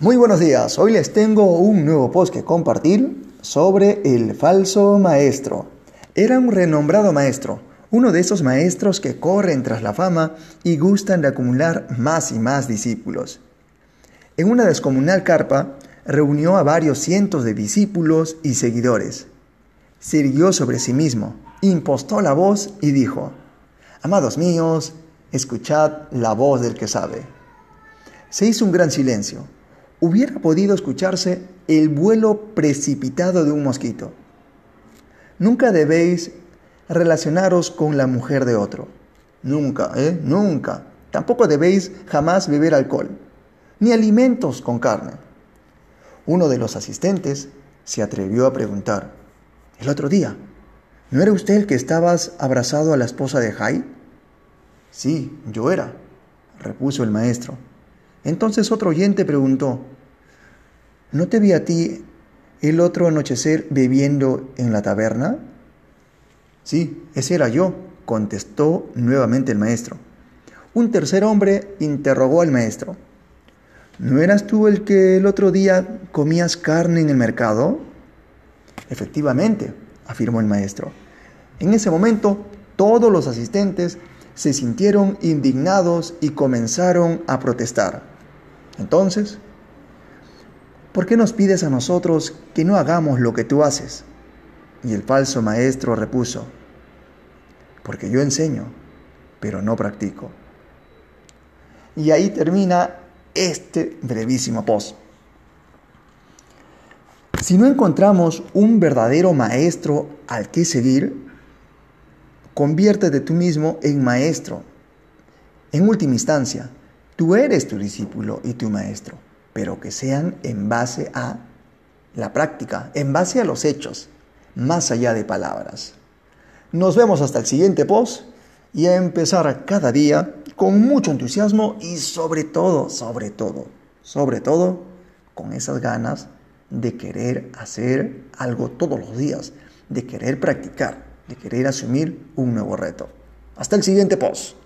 Muy buenos días, hoy les tengo un nuevo post que compartir sobre el falso maestro. Era un renombrado maestro, uno de esos maestros que corren tras la fama y gustan de acumular más y más discípulos. En una descomunal carpa, reunió a varios cientos de discípulos y seguidores. Sirvió sobre sí mismo, impostó la voz y dijo, Amados míos, escuchad la voz del que sabe. Se hizo un gran silencio. Hubiera podido escucharse el vuelo precipitado de un mosquito. Nunca debéis relacionaros con la mujer de otro. Nunca, ¿eh? Nunca. Tampoco debéis jamás beber alcohol, ni alimentos con carne. Uno de los asistentes se atrevió a preguntar, el otro día, ¿no era usted el que estabas abrazado a la esposa de Jai? Sí, yo era, repuso el maestro. Entonces otro oyente preguntó, ¿no te vi a ti el otro anochecer bebiendo en la taberna? Sí, ese era yo, contestó nuevamente el maestro. Un tercer hombre interrogó al maestro. ¿No eras tú el que el otro día comías carne en el mercado? Efectivamente, afirmó el maestro. En ese momento, todos los asistentes se sintieron indignados y comenzaron a protestar. Entonces, ¿por qué nos pides a nosotros que no hagamos lo que tú haces? Y el falso maestro repuso, porque yo enseño, pero no practico. Y ahí termina este brevísimo post. Si no encontramos un verdadero maestro al que seguir, conviértete tú mismo en maestro. En última instancia, tú eres tu discípulo y tu maestro, pero que sean en base a la práctica, en base a los hechos, más allá de palabras. Nos vemos hasta el siguiente post y a empezar cada día con mucho entusiasmo y sobre todo, sobre todo, sobre todo, con esas ganas de querer hacer algo todos los días, de querer practicar, de querer asumir un nuevo reto. Hasta el siguiente post.